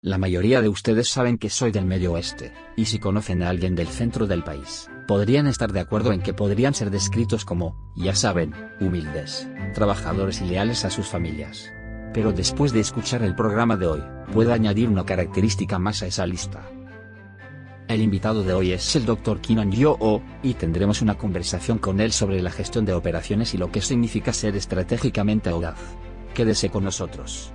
La mayoría de ustedes saben que soy del medio oeste, y si conocen a alguien del centro del país, podrían estar de acuerdo en que podrían ser descritos como, ya saben, humildes, trabajadores y leales a sus familias. Pero después de escuchar el programa de hoy, puedo añadir una característica más a esa lista. El invitado de hoy es el Dr. Kinan Yo-Oh, y tendremos una conversación con él sobre la gestión de operaciones y lo que significa ser estratégicamente audaz. Quédese con nosotros.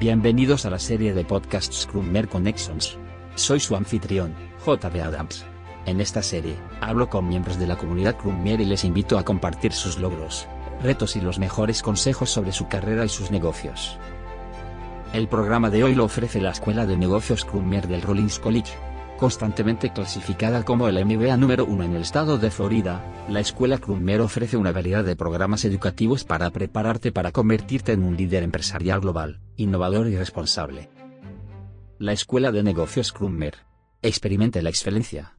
Bienvenidos a la serie de podcasts Scrummer Connections. Soy su anfitrión, JB Adams. En esta serie, hablo con miembros de la comunidad Scrummer y les invito a compartir sus logros, retos y los mejores consejos sobre su carrera y sus negocios. El programa de hoy lo ofrece la Escuela de Negocios Scrummer del Rollins College. Constantemente clasificada como el MBA número uno en el estado de Florida, la Escuela Crummer ofrece una variedad de programas educativos para prepararte para convertirte en un líder empresarial global, innovador y responsable. La Escuela de Negocios Crummer. Experimente la excelencia.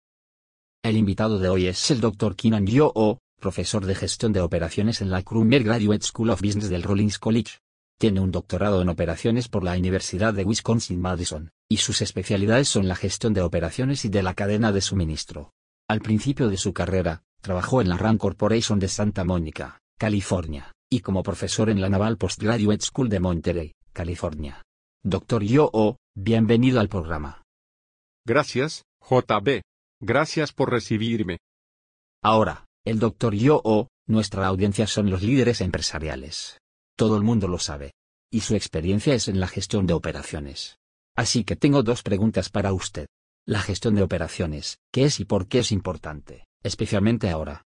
El invitado de hoy es el Dr. Kinan Yo-Oh, profesor de gestión de operaciones en la Crummer Graduate School of Business del Rollins College. Tiene un doctorado en operaciones por la Universidad de Wisconsin-Madison, y sus especialidades son la gestión de operaciones y de la cadena de suministro. Al principio de su carrera, trabajó en la Rand Corporation de Santa Mónica, California, y como profesor en la Naval Postgraduate School de Monterey, California. Doctor Yo-Oh, bienvenido al programa. Gracias, JB. Gracias por recibirme. Ahora, el Doctor Yo-Oh, nuestra audiencia son los líderes empresariales. Todo el mundo lo sabe. Y su experiencia es en la gestión de operaciones. Así que tengo dos preguntas para usted. La gestión de operaciones, ¿qué es y por qué es importante, especialmente ahora?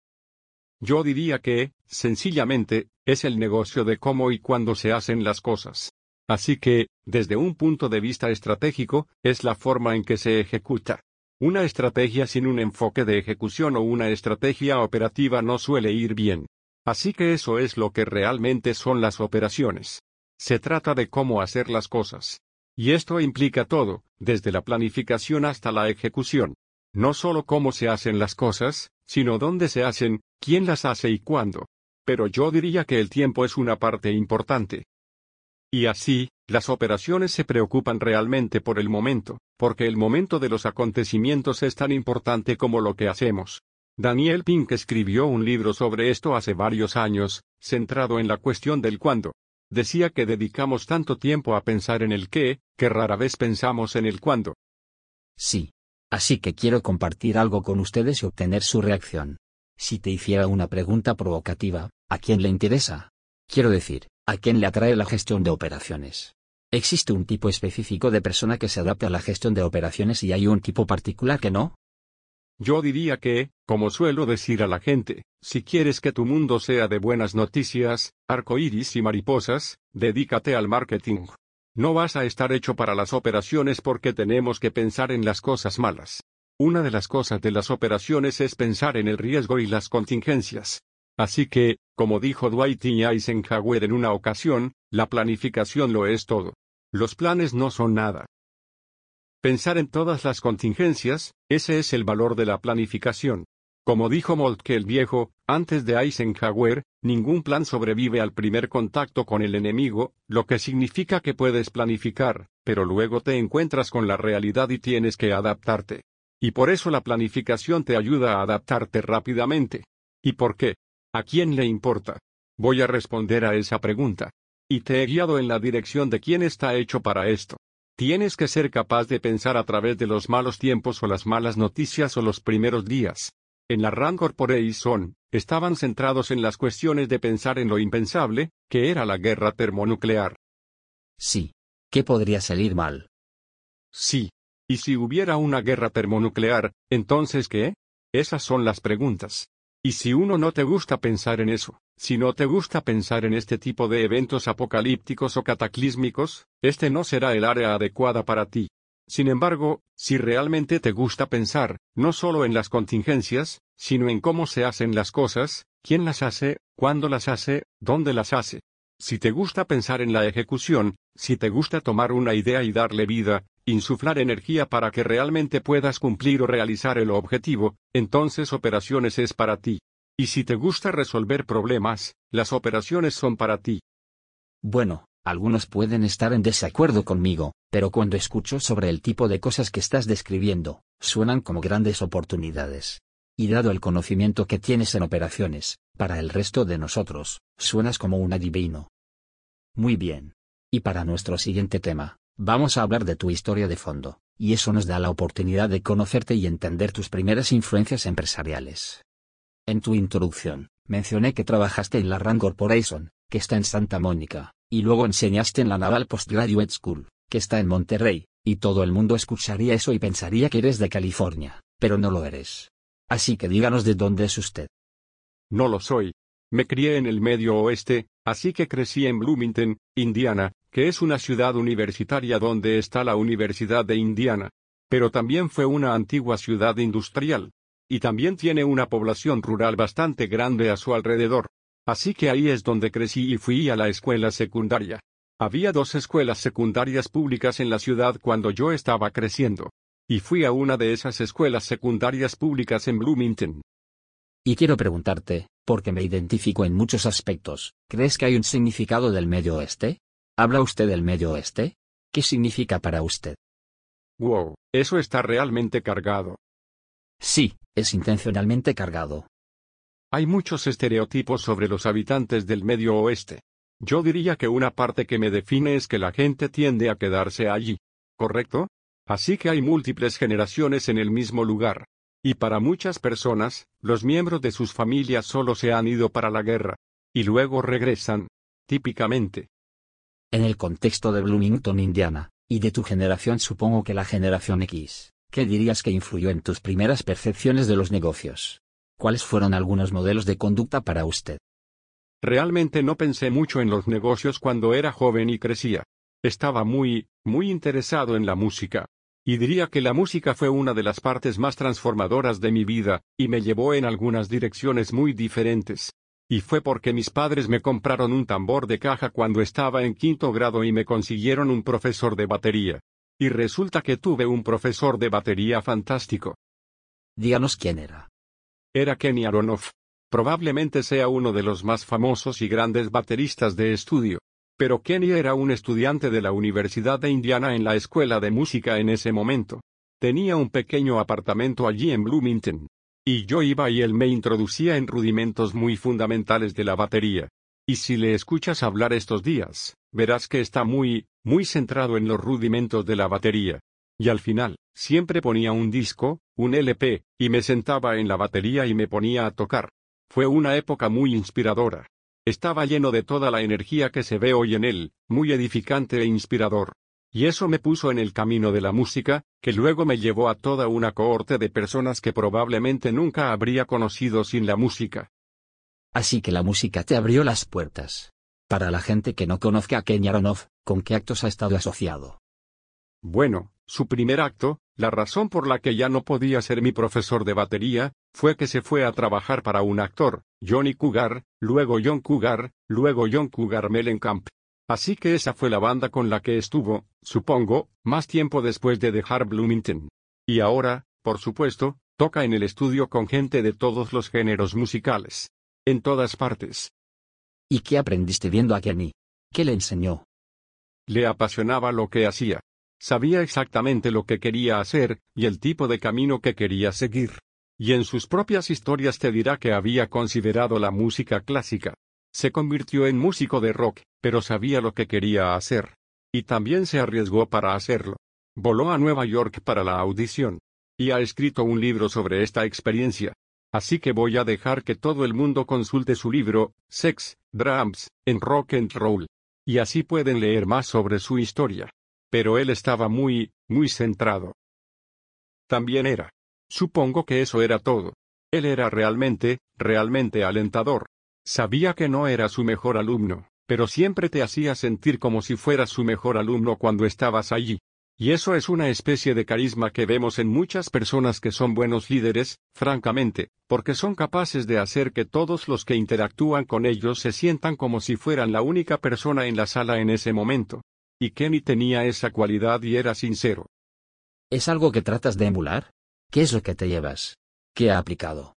Yo diría que, sencillamente, es el negocio de cómo y cuándo se hacen las cosas. Así que, desde un punto de vista estratégico, es la forma en que se ejecuta. Una estrategia sin un enfoque de ejecución o una estrategia operativa no suele ir bien. Así que eso es lo que realmente son las operaciones. Se trata de cómo hacer las cosas. Y esto implica todo, desde la planificación hasta la ejecución. No solo cómo se hacen las cosas, sino dónde se hacen, quién las hace y cuándo. Pero yo diría que el tiempo es una parte importante. Y así, las operaciones se preocupan realmente por el momento, porque el momento de los acontecimientos es tan importante como lo que hacemos. Daniel Pink escribió un libro sobre esto hace varios años, centrado en la cuestión del cuándo. Decía que dedicamos tanto tiempo a pensar en el qué, que rara vez pensamos en el cuándo. Sí. Así que quiero compartir algo con ustedes y obtener su reacción. Si te hiciera una pregunta provocativa, ¿a quién le interesa? Quiero decir, ¿a quién le atrae la gestión de operaciones? ¿Existe un tipo específico de persona que se adapta a la gestión de operaciones y hay un tipo particular que no? Yo diría que, como suelo decir a la gente, si quieres que tu mundo sea de buenas noticias, arcoíris y mariposas, dedícate al marketing. No vas a estar hecho para las operaciones porque tenemos que pensar en las cosas malas. Una de las cosas de las operaciones es pensar en el riesgo y las contingencias. Así que, como dijo Dwight E. Eisenhower en una ocasión, la planificación lo es todo. Los planes no son nada. Pensar en todas las contingencias, ese es el valor de la planificación. Como dijo Moltke el viejo, antes de Eisenhower, ningún plan sobrevive al primer contacto con el enemigo, lo que significa que puedes planificar, pero luego te encuentras con la realidad y tienes que adaptarte. Y por eso la planificación te ayuda a adaptarte rápidamente. ¿Y por qué? ¿A quién le importa? Voy a responder a esa pregunta. Y te he guiado en la dirección de quién está hecho para esto. Tienes que ser capaz de pensar a través de los malos tiempos o las malas noticias o los primeros días. En la Rand Corporation, estaban centrados en las cuestiones de pensar en lo impensable, que era la guerra termonuclear. Sí. ¿Qué podría salir mal? Sí. ¿Y si hubiera una guerra termonuclear, entonces qué? Esas son las preguntas. Y si uno no te gusta pensar en eso, si no te gusta pensar en este tipo de eventos apocalípticos o cataclísmicos, este no será el área adecuada para ti. Sin embargo, si realmente te gusta pensar, no solo en las contingencias, sino en cómo se hacen las cosas, quién las hace, cuándo las hace, dónde las hace. Si te gusta pensar en la ejecución, si te gusta tomar una idea y darle vida, insuflar energía para que realmente puedas cumplir o realizar el objetivo, entonces operaciones es para ti. Y si te gusta resolver problemas, las operaciones son para ti. Bueno, Algunos pueden estar en desacuerdo conmigo, pero cuando escucho sobre el tipo de cosas que estás describiendo, suenan como grandes oportunidades. Y dado el conocimiento que tienes en operaciones, para el resto de nosotros, suenas como un adivino. Muy bien. Y para nuestro siguiente tema, vamos a hablar de tu historia de fondo, y eso nos da la oportunidad de conocerte y entender tus primeras influencias empresariales. En tu introducción, mencioné que trabajaste en la Rand Corporation, que está en Santa Mónica, y luego enseñaste en la Naval Postgraduate School, que está en Monterrey, y todo el mundo escucharía eso y pensaría que eres de California, pero no lo eres. Así que díganos de dónde es usted. No lo soy. Me crié en el medio oeste, así que crecí en Bloomington, Indiana, que es una ciudad universitaria donde está la Universidad de Indiana. Pero también fue una antigua ciudad industrial. Y también tiene una población rural bastante grande a su alrededor. Así que ahí es donde crecí y fui a la escuela secundaria. Había dos escuelas secundarias públicas en la ciudad cuando yo estaba creciendo. Y fui a una de esas escuelas secundarias públicas en Bloomington. Y quiero preguntarte, porque me identifico en muchos aspectos, ¿crees que hay un significado del Medio Oeste? ¿Habla usted del Medio Oeste? ¿Qué significa para usted? Wow, eso está realmente cargado. Sí, es intencionalmente cargado. Hay muchos estereotipos sobre los habitantes del Medio Oeste. Yo diría que una parte que me define es que la gente tiende a quedarse allí. ¿Correcto? Así que hay múltiples generaciones en el mismo lugar. Y para muchas personas, los miembros de sus familias solo se han ido para la guerra. Y luego regresan. Típicamente. En el contexto de Bloomington, Indiana, y de tu generación supongo que la generación X, ¿qué dirías que influyó en tus primeras percepciones de los negocios? ¿Cuáles fueron algunos modelos de conducta para usted? Realmente no pensé mucho en los negocios cuando era joven y crecía. Estaba muy, muy interesado en la música. Y diría que la música fue una de las partes más transformadoras de mi vida, y me llevó en algunas direcciones muy diferentes. Y fue porque mis padres me compraron un tambor de caja cuando estaba en quinto grado y me consiguieron un profesor de batería. Y resulta que tuve un profesor de batería fantástico. Díganos quién era era Kenny Aronoff. Probablemente sea uno de los más famosos y grandes bateristas de estudio. Pero Kenny era un estudiante de la Universidad de Indiana en la escuela de música en ese momento. Tenía un pequeño apartamento allí en Bloomington. Y yo iba y él me introducía en rudimentos muy fundamentales de la batería. Y si le escuchas hablar estos días, verás que está muy, muy centrado en los rudimentos de la batería. Y al final, siempre ponía un disco, un LP, y me sentaba en la batería y me ponía a tocar. Fue una época muy inspiradora. Estaba lleno de toda la energía que se ve hoy en él, muy edificante e inspirador. Y eso me puso en el camino de la música, que luego me llevó a toda una cohorte de personas que probablemente nunca habría conocido sin la música. Así que la música te abrió las puertas. Para la gente que no conozca a Ken Aronoff, ¿con qué actos ha estado asociado? Bueno, su primer acto, la razón por la que ya no podía ser mi profesor de batería, fue que se fue a trabajar para un actor, Johnny Cougar, luego John Cougar, luego John Cougar Mellencamp. Así que esa fue la banda con la que estuvo, supongo, más tiempo después de dejar Bloomington. Y ahora, por supuesto, toca en el estudio con gente de todos los géneros musicales. En todas partes. ¿Y qué aprendiste viendo a Kenny? ¿Qué le enseñó? Le apasionaba lo que hacía. Sabía exactamente lo que quería hacer, y el tipo de camino que quería seguir. Y en sus propias historias te dirá que había considerado la música clásica. Se convirtió en músico de rock, pero sabía lo que quería hacer. Y también se arriesgó para hacerlo. Voló a Nueva York para la audición. Y ha escrito un libro sobre esta experiencia. Así que voy a dejar que todo el mundo consulte su libro, Sex, Drums, en Rock and Roll. Y así pueden leer más sobre su historia pero él estaba muy, muy centrado. También era. Supongo que eso era todo. Él era realmente, realmente alentador. Sabía que no era su mejor alumno, pero siempre te hacía sentir como si fueras su mejor alumno cuando estabas allí. Y eso es una especie de carisma que vemos en muchas personas que son buenos líderes, francamente, porque son capaces de hacer que todos los que interactúan con ellos se sientan como si fueran la única persona en la sala en ese momento. Y Kenny tenía esa cualidad y era sincero. ¿Es algo que tratas de emular? ¿Qué es lo que te llevas? ¿Qué ha aplicado?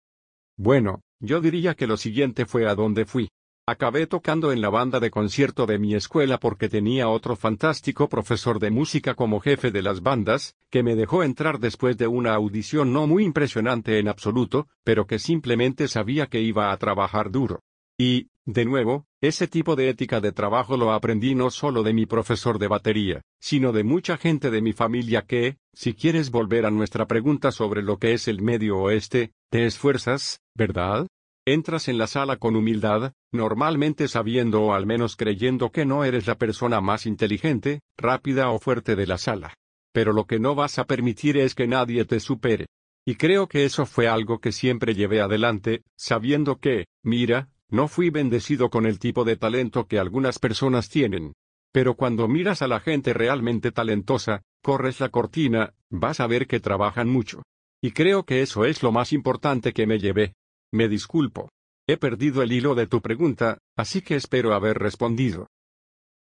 Bueno, yo diría que lo siguiente fue a donde fui. Acabé tocando en la banda de concierto de mi escuela porque tenía otro fantástico profesor de música como jefe de las bandas, que me dejó entrar después de una audición no muy impresionante en absoluto, pero que simplemente sabía que iba a trabajar duro. Y, de nuevo, ese tipo de ética de trabajo lo aprendí no solo de mi profesor de batería, sino de mucha gente de mi familia que, si quieres volver a nuestra pregunta sobre lo que es el Medio Oeste, te esfuerzas, ¿verdad? Entras en la sala con humildad, normalmente sabiendo o al menos creyendo que no eres la persona más inteligente, rápida o fuerte de la sala. Pero lo que no vas a permitir es que nadie te supere. Y creo que eso fue algo que siempre llevé adelante, sabiendo que, mira, no fui bendecido con el tipo de talento que algunas personas tienen. Pero cuando miras a la gente realmente talentosa, corres la cortina, vas a ver que trabajan mucho. Y creo que eso es lo más importante que me llevé. Me disculpo. He perdido el hilo de tu pregunta, así que espero haber respondido.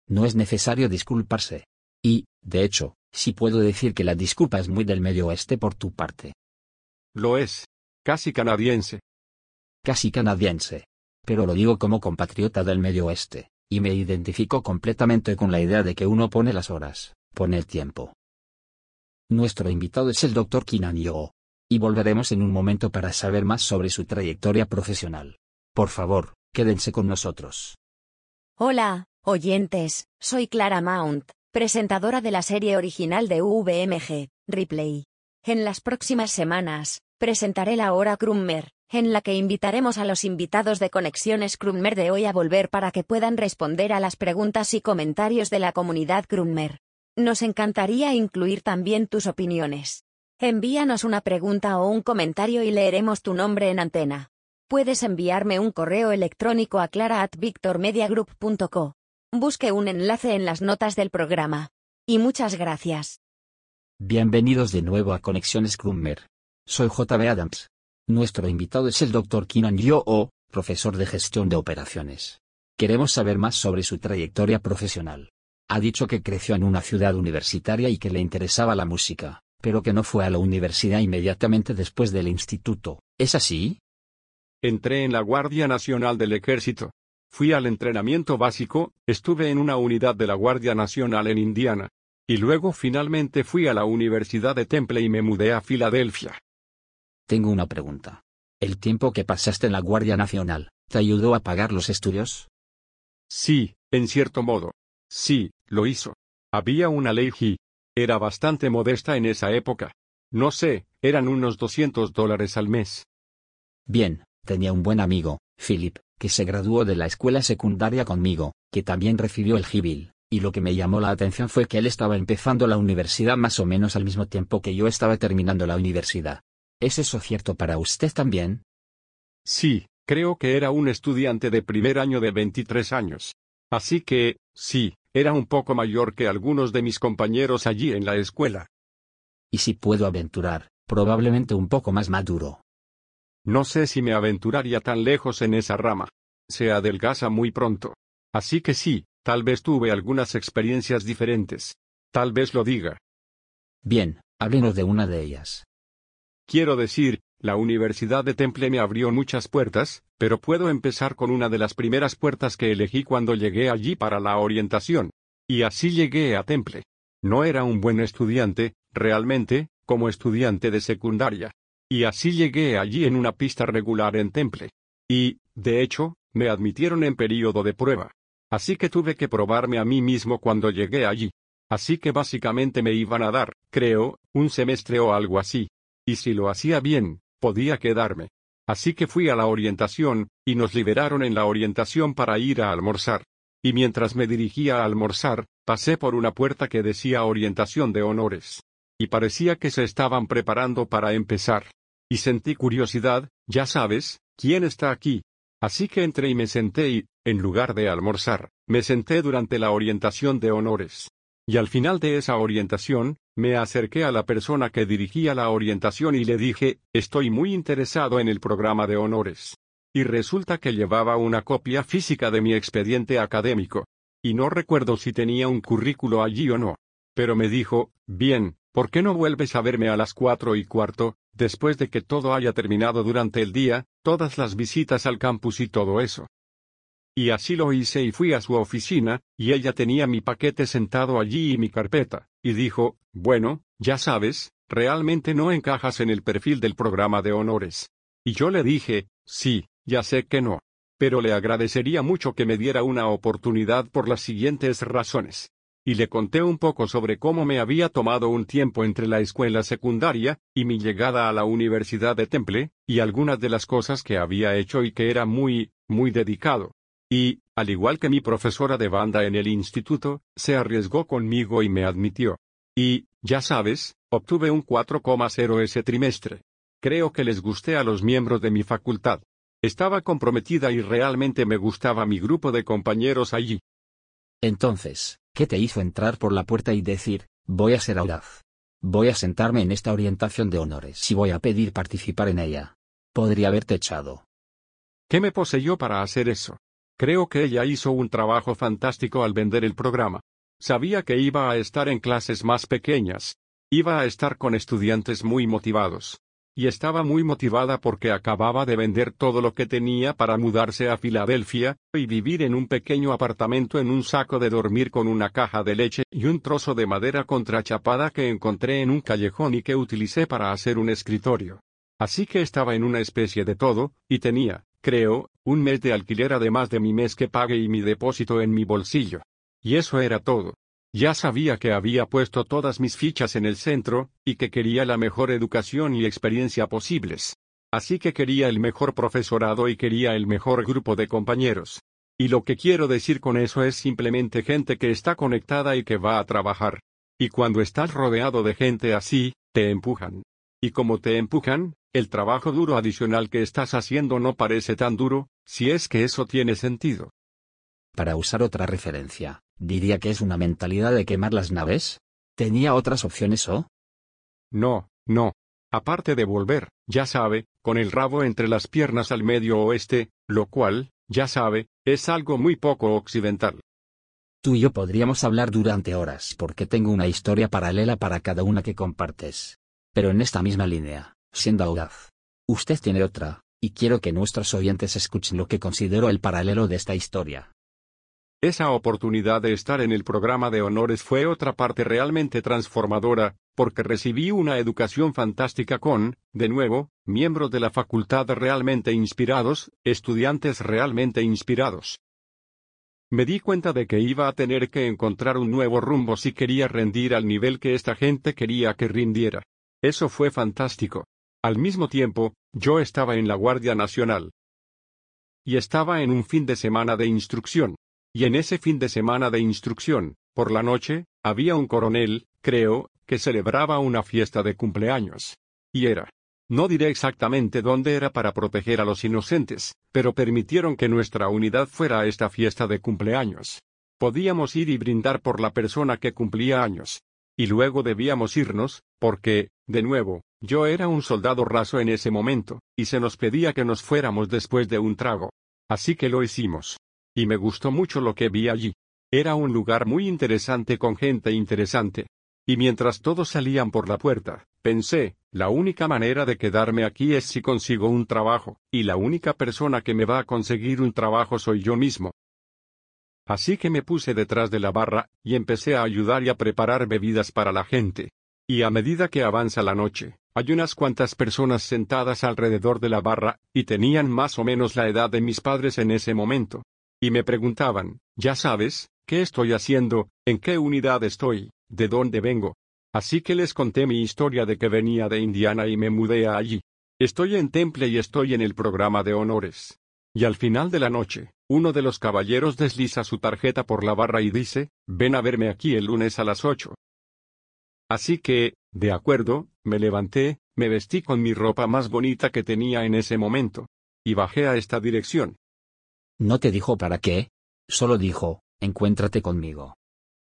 No es necesario disculparse. Y, de hecho, sí puedo decir que la disculpa es muy del medio oeste por tu parte. Lo es. Casi canadiense. Casi canadiense. Pero lo digo como compatriota del medio oeste, y me identifico completamente con la idea de que uno pone las horas, pone el tiempo. Nuestro invitado es el Dr. Kinan Yo, y volveremos en un momento para saber más sobre su trayectoria profesional. Por favor, quédense con nosotros. Hola, oyentes, soy Clara Mount, presentadora de la serie original de UVMG, Replay. En las próximas semanas, presentaré la hora Krummer, en la que invitaremos a los invitados de Conexiones Krummer de hoy a volver para que puedan responder a las preguntas y comentarios de la comunidad Krummer. Nos encantaría incluir también tus opiniones. Envíanos una pregunta o un comentario y leeremos tu nombre en antena. Puedes enviarme un correo electrónico a clara@victormediagroup.co. Busque un enlace en las notas del programa. Y muchas gracias. Bienvenidos de nuevo a Conexiones Krummer. Soy JB Adams. Nuestro invitado es el Dr. Kinan Yo, profesor de gestión de operaciones. Queremos saber más sobre su trayectoria profesional. Ha dicho que creció en una ciudad universitaria y que le interesaba la música pero que no fue a la universidad inmediatamente después del instituto. ¿Es así? Entré en la Guardia Nacional del Ejército. Fui al entrenamiento básico, estuve en una unidad de la Guardia Nacional en Indiana. Y luego finalmente fui a la Universidad de Temple y me mudé a Filadelfia. Tengo una pregunta. ¿El tiempo que pasaste en la Guardia Nacional, te ayudó a pagar los estudios? Sí, en cierto modo. Sí, lo hizo. Había una ley era bastante modesta en esa época. No sé, eran unos 200 dólares al mes. Bien, tenía un buen amigo, Philip, que se graduó de la escuela secundaria conmigo, que también recibió el Gibil, y lo que me llamó la atención fue que él estaba empezando la universidad más o menos al mismo tiempo que yo estaba terminando la universidad. ¿Es eso cierto para usted también? Sí, creo que era un estudiante de primer año de 23 años. Así que, sí, era un poco mayor que algunos de mis compañeros allí en la escuela. Y si puedo aventurar, probablemente un poco más maduro. No sé si me aventuraría tan lejos en esa rama. Se adelgaza muy pronto. Así que sí, tal vez tuve algunas experiencias diferentes. Tal vez lo diga. Bien, háblenos de una de ellas. Quiero decir, la Universidad de Temple me abrió muchas puertas, pero puedo empezar con una de las primeras puertas que elegí cuando llegué allí para la orientación. Y así llegué a Temple. No era un buen estudiante, realmente, como estudiante de secundaria. Y así llegué allí en una pista regular en Temple. Y, de hecho, me admitieron en período de prueba. Así que tuve que probarme a mí mismo cuando llegué allí. Así que básicamente me iban a dar, creo, un semestre o algo así. Y si lo hacía bien, podía quedarme. Así que fui a la orientación, y nos liberaron en la orientación para ir a almorzar. Y mientras me dirigía a almorzar, pasé por una puerta que decía orientación de honores. Y parecía que se estaban preparando para empezar. Y sentí curiosidad, ya sabes, ¿quién está aquí? Así que entré y me senté y, en lugar de almorzar, me senté durante la orientación de honores. Y al final de esa orientación, me acerqué a la persona que dirigía la orientación y le dije, estoy muy interesado en el programa de honores. Y resulta que llevaba una copia física de mi expediente académico. Y no recuerdo si tenía un currículo allí o no. Pero me dijo, bien, ¿por qué no vuelves a verme a las cuatro y cuarto, después de que todo haya terminado durante el día, todas las visitas al campus y todo eso? Y así lo hice y fui a su oficina, y ella tenía mi paquete sentado allí y mi carpeta, y dijo, bueno, ya sabes, realmente no encajas en el perfil del programa de honores. Y yo le dije, sí, ya sé que no. Pero le agradecería mucho que me diera una oportunidad por las siguientes razones. Y le conté un poco sobre cómo me había tomado un tiempo entre la escuela secundaria, y mi llegada a la Universidad de Temple, y algunas de las cosas que había hecho y que era muy, muy dedicado. Y, al igual que mi profesora de banda en el instituto, se arriesgó conmigo y me admitió. Y, ya sabes, obtuve un 4,0 ese trimestre. Creo que les gusté a los miembros de mi facultad. Estaba comprometida y realmente me gustaba mi grupo de compañeros allí. Entonces, ¿qué te hizo entrar por la puerta y decir, voy a ser audaz? Voy a sentarme en esta orientación de honores y voy a pedir participar en ella. Podría haberte echado. ¿Qué me poseyó para hacer eso? Creo que ella hizo un trabajo fantástico al vender el programa. Sabía que iba a estar en clases más pequeñas. Iba a estar con estudiantes muy motivados. Y estaba muy motivada porque acababa de vender todo lo que tenía para mudarse a Filadelfia, y vivir en un pequeño apartamento en un saco de dormir con una caja de leche y un trozo de madera contrachapada que encontré en un callejón y que utilicé para hacer un escritorio. Así que estaba en una especie de todo, y tenía, creo, un mes de alquiler además de mi mes que pague y mi depósito en mi bolsillo. Y eso era todo. Ya sabía que había puesto todas mis fichas en el centro, y que quería la mejor educación y experiencia posibles. Así que quería el mejor profesorado y quería el mejor grupo de compañeros. Y lo que quiero decir con eso es simplemente gente que está conectada y que va a trabajar. Y cuando estás rodeado de gente así, te empujan. Y como te empujan, el trabajo duro adicional que estás haciendo no parece tan duro, si es que eso tiene sentido. Para usar otra referencia, diría que es una mentalidad de quemar las naves. ¿Tenía otras opciones o? No, no. Aparte de volver, ya sabe, con el rabo entre las piernas al medio oeste, lo cual, ya sabe, es algo muy poco occidental. Tú y yo podríamos hablar durante horas porque tengo una historia paralela para cada una que compartes. Pero en esta misma línea, siendo audaz. Usted tiene otra, y quiero que nuestros oyentes escuchen lo que considero el paralelo de esta historia. Esa oportunidad de estar en el programa de honores fue otra parte realmente transformadora, porque recibí una educación fantástica con, de nuevo, miembros de la facultad realmente inspirados, estudiantes realmente inspirados. Me di cuenta de que iba a tener que encontrar un nuevo rumbo si quería rendir al nivel que esta gente quería que rindiera. Eso fue fantástico. Al mismo tiempo, yo estaba en la Guardia Nacional. Y estaba en un fin de semana de instrucción. Y en ese fin de semana de instrucción, por la noche, había un coronel, creo, que celebraba una fiesta de cumpleaños. Y era. No diré exactamente dónde era para proteger a los inocentes, pero permitieron que nuestra unidad fuera a esta fiesta de cumpleaños. Podíamos ir y brindar por la persona que cumplía años. Y luego debíamos irnos, porque, de nuevo, yo era un soldado raso en ese momento, y se nos pedía que nos fuéramos después de un trago. Así que lo hicimos. Y me gustó mucho lo que vi allí. Era un lugar muy interesante con gente interesante. Y mientras todos salían por la puerta, pensé, la única manera de quedarme aquí es si consigo un trabajo, y la única persona que me va a conseguir un trabajo soy yo mismo. Así que me puse detrás de la barra, y empecé a ayudar y a preparar bebidas para la gente. Y a medida que avanza la noche, hay unas cuantas personas sentadas alrededor de la barra, y tenían más o menos la edad de mis padres en ese momento. Y me preguntaban, ya sabes, ¿qué estoy haciendo? ¿En qué unidad estoy? ¿De dónde vengo? Así que les conté mi historia de que venía de Indiana y me mudé a allí. Estoy en Temple y estoy en el programa de honores. Y al final de la noche, uno de los caballeros desliza su tarjeta por la barra y dice, ven a verme aquí el lunes a las ocho. Así que, de acuerdo, me levanté, me vestí con mi ropa más bonita que tenía en ese momento. Y bajé a esta dirección. ¿No te dijo para qué? Solo dijo, encuéntrate conmigo.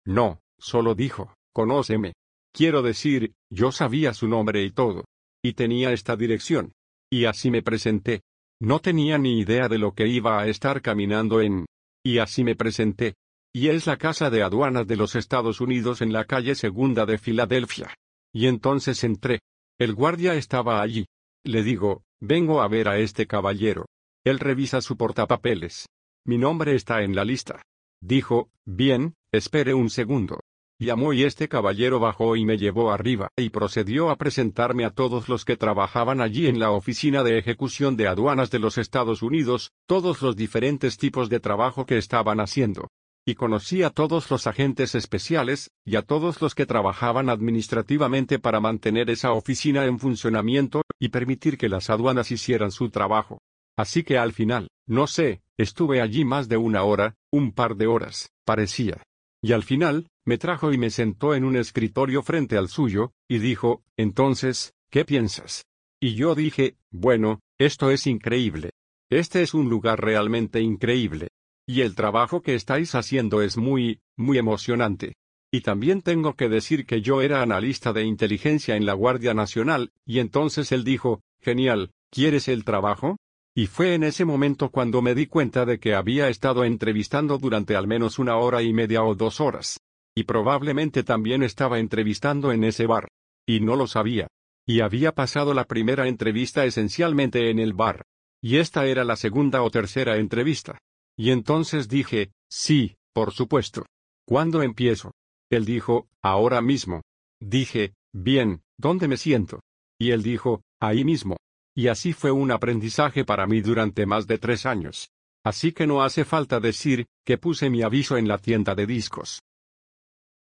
No, solo dijo, conóceme. Quiero decir, yo sabía su nombre y todo. Y tenía esta dirección. Y así me presenté. No tenía ni idea de lo que iba a estar caminando en. Y así me presenté. Y es la Casa de Aduanas de los Estados Unidos en la calle Segunda de Filadelfia. Y entonces entré. El guardia estaba allí. Le digo, vengo a ver a este caballero. Él revisa su portapapeles. mi nombre está en la lista. Dijo, bien, espere un segundo. Llamó y este caballero bajó y me llevó arriba y procedió a presentarme a todos los que trabajaban allí en la oficina de ejecución de aduanas de los Estados Unidos, todos los diferentes tipos de trabajo que estaban haciendo. Y conocí a todos los agentes especiales, y a todos los que trabajaban administrativamente para mantener esa oficina en funcionamiento, y permitir que las aduanas hicieran su trabajo. Así que al final, no sé, estuve allí más de una hora, un par de horas, parecía. Y al final, me trajo y me sentó en un escritorio frente al suyo, y dijo, entonces, ¿qué piensas? Y yo dije, bueno, esto es increíble. Este es un lugar realmente increíble. Y el trabajo que estáis haciendo es muy, muy emocionante. Y también tengo que decir que yo era analista de inteligencia en la Guardia Nacional, y entonces él dijo, genial, ¿quieres el trabajo? Y fue en ese momento cuando me di cuenta de que había estado entrevistando durante al menos una hora y media o dos horas. Y probablemente también estaba entrevistando en ese bar. Y no lo sabía. Y había pasado la primera entrevista esencialmente en el bar. Y esta era la segunda o tercera entrevista. Y entonces dije, sí, por supuesto. ¿Cuándo empiezo? Él dijo, ahora mismo. Dije, bien, ¿dónde me siento? Y él dijo, ahí mismo. Y así fue un aprendizaje para mí durante más de tres años. Así que no hace falta decir, que puse mi aviso en la tienda de discos.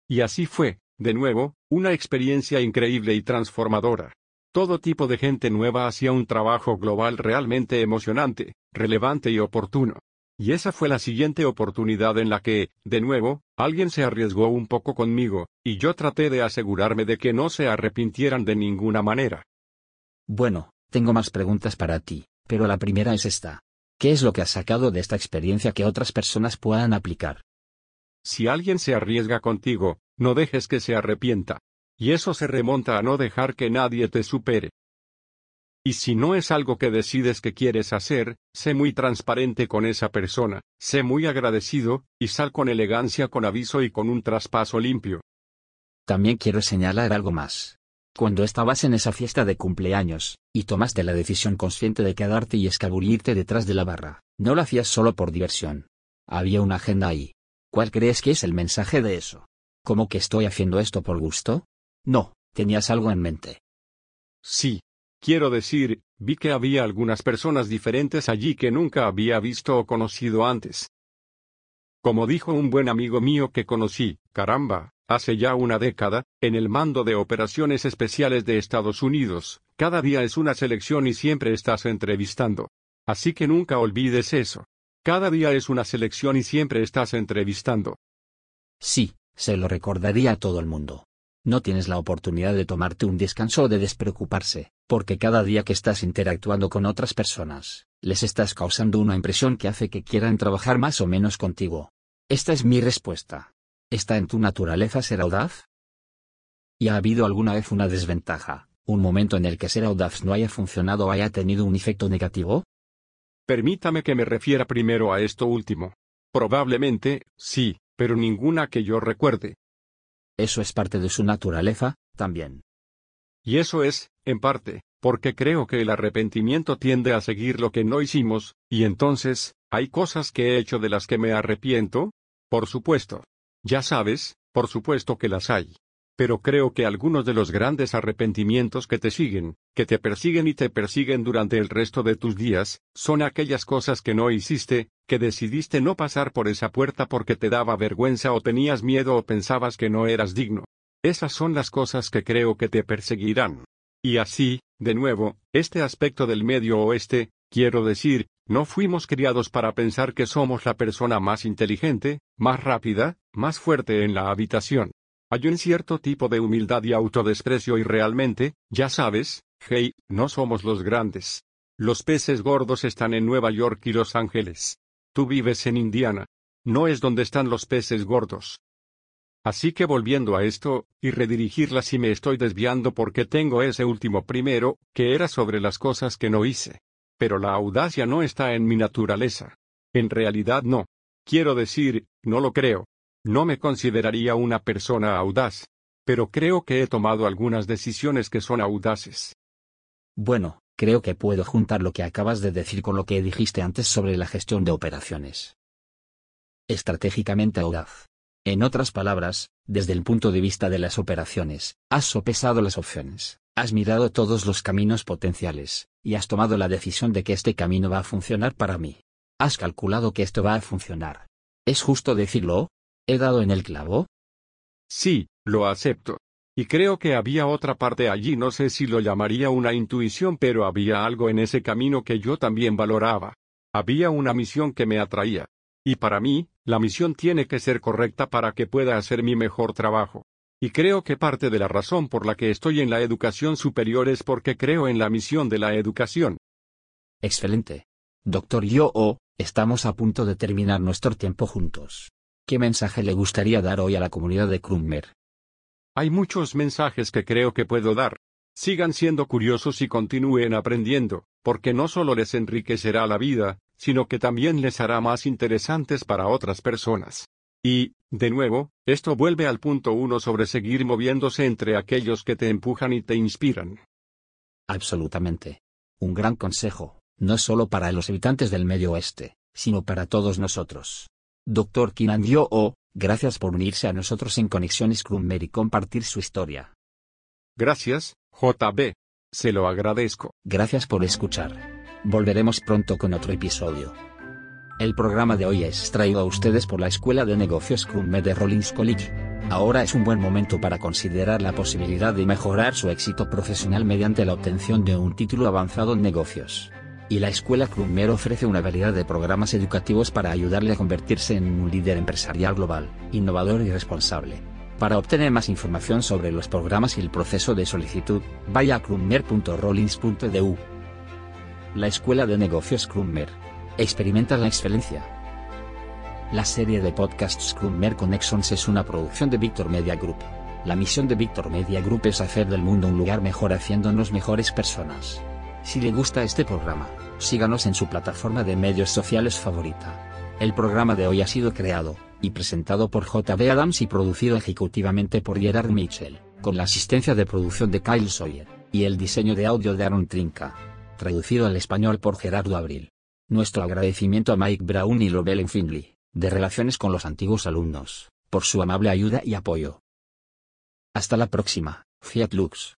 Y así fue, de nuevo, una experiencia increíble y transformadora. Todo tipo de gente nueva hacía un trabajo global realmente emocionante, relevante y oportuno. Y esa fue la siguiente oportunidad en la que, de nuevo, alguien se arriesgó un poco conmigo, y yo traté de asegurarme de que no se arrepintieran de ninguna manera. Bueno, tengo más preguntas para ti, pero la primera es esta. ¿Qué es lo que has sacado de esta experiencia que otras personas puedan aplicar? Si alguien se arriesga contigo, no dejes que se arrepienta. Y eso se remonta a no dejar que nadie te supere. Y si no es algo que decides que quieres hacer, sé muy transparente con esa persona, sé muy agradecido, y sal con elegancia con aviso y con un traspaso limpio. También quiero señalar algo más. Cuando estabas en esa fiesta de cumpleaños, y tomaste la decisión consciente de quedarte y escabullirte detrás de la barra, no lo hacías solo por diversión. Había una agenda ahí. ¿Cuál crees que es el mensaje de eso? ¿Cómo que estoy haciendo esto por gusto? No, tenías algo en mente. Sí. Quiero decir, vi que había algunas personas diferentes allí que nunca había visto o conocido antes. Como dijo un buen amigo mío que conocí, caramba, hace ya una década, en el mando de operaciones especiales de Estados Unidos, cada día es una selección y siempre estás entrevistando. Así que nunca olvides eso. Cada día es una selección y siempre estás entrevistando. Sí, se lo recordaría a todo el mundo. No tienes la oportunidad de tomarte un descanso o de despreocuparse, porque cada día que estás interactuando con otras personas, les estás causando una impresión que hace que quieran trabajar más o menos contigo. Esta es mi respuesta. ¿Está en tu naturaleza ser audaz? ¿Y ha habido alguna vez una desventaja, un momento en el que ser audaz no haya funcionado o haya tenido un efecto negativo? Permítame que me refiera primero a esto último. Probablemente, sí, pero ninguna que yo recuerde. Eso es parte de su naturaleza, también. Y eso es, en parte, porque creo que el arrepentimiento tiende a seguir lo que no hicimos, y entonces, ¿hay cosas que he hecho de las que me arrepiento? Por supuesto. Ya sabes, por supuesto que las hay pero creo que algunos de los grandes arrepentimientos que te siguen, que te persiguen y te persiguen durante el resto de tus días, son aquellas cosas que no hiciste, que decidiste no pasar por esa puerta porque te daba vergüenza o tenías miedo o pensabas que no eras digno. Esas son las cosas que creo que te perseguirán. Y así, de nuevo, este aspecto del medio oeste, quiero decir, no fuimos criados para pensar que somos la persona más inteligente, más rápida, más fuerte en la habitación. Hay un cierto tipo de humildad y autodesprecio y realmente, ya sabes, hey, no somos los grandes. Los peces gordos están en Nueva York y Los Ángeles. Tú vives en Indiana. No es donde están los peces gordos. Así que volviendo a esto, y redirigirla si me estoy desviando porque tengo ese último primero, que era sobre las cosas que no hice. Pero la audacia no está en mi naturaleza. En realidad no. Quiero decir, no lo creo. No me consideraría una persona audaz. Pero creo que he tomado algunas decisiones que son audaces. Bueno, creo que puedo juntar lo que acabas de decir con lo que dijiste antes sobre la gestión de operaciones. estratégicamente audaz. En otras palabras, desde el punto de vista de las operaciones, has sopesado las opciones, has mirado todos los caminos potenciales, y has tomado la decisión de que este camino va a funcionar para mí. Has calculado que esto va a funcionar. ¿Es justo decirlo? ¿He dado en el clavo? Sí, lo acepto. Y creo que había otra parte allí, no sé si lo llamaría una intuición, pero había algo en ese camino que yo también valoraba. Había una misión que me atraía. Y para mí, la misión tiene que ser correcta para que pueda hacer mi mejor trabajo. Y creo que parte de la razón por la que estoy en la educación superior es porque creo en la misión de la educación. Excelente. Doctor Yo, estamos a punto de terminar nuestro tiempo juntos. ¿Qué mensaje le gustaría dar hoy a la comunidad de Krummer? Hay muchos mensajes que creo que puedo dar. Sigan siendo curiosos y continúen aprendiendo, porque no solo les enriquecerá la vida, sino que también les hará más interesantes para otras personas. Y, de nuevo, esto vuelve al punto uno sobre seguir moviéndose entre aquellos que te empujan y te inspiran. Absolutamente. Un gran consejo, no solo para los habitantes del Medio Oeste, sino para todos nosotros. Doctor Kinan Yo, gracias por unirse a nosotros en Conexión Scrummer y compartir su historia. Gracias, JB. Se lo agradezco. Gracias por escuchar. Volveremos pronto con otro episodio. El programa de hoy es traído a ustedes por la Escuela de Negocios Crummer de Rollins College. Ahora es un buen momento para considerar la posibilidad de mejorar su éxito profesional mediante la obtención de un título avanzado en negocios. Y la Escuela Crummer ofrece una variedad de programas educativos para ayudarle a convertirse en un líder empresarial global, innovador y responsable. Para obtener más información sobre los programas y el proceso de solicitud, vaya a crummer.rollins.edu la Escuela de Negocios Scrummer. Experimenta la excelencia. La serie de podcasts Scrummer Connections es una producción de Victor Media Group. La misión de Victor Media Group es hacer del mundo un lugar mejor haciéndonos mejores personas. Si le gusta este programa, síganos en su plataforma de medios sociales favorita. El programa de hoy ha sido creado y presentado por JB Adams y producido ejecutivamente por Gerard Mitchell, con la asistencia de producción de Kyle Sawyer, y el diseño de audio de Aaron Trinca traducido al español por Gerardo Abril. Nuestro agradecimiento a Mike Brown y Lobelen Finley, de Relaciones con los Antiguos Alumnos, por su amable ayuda y apoyo. Hasta la próxima, Fiat Lux.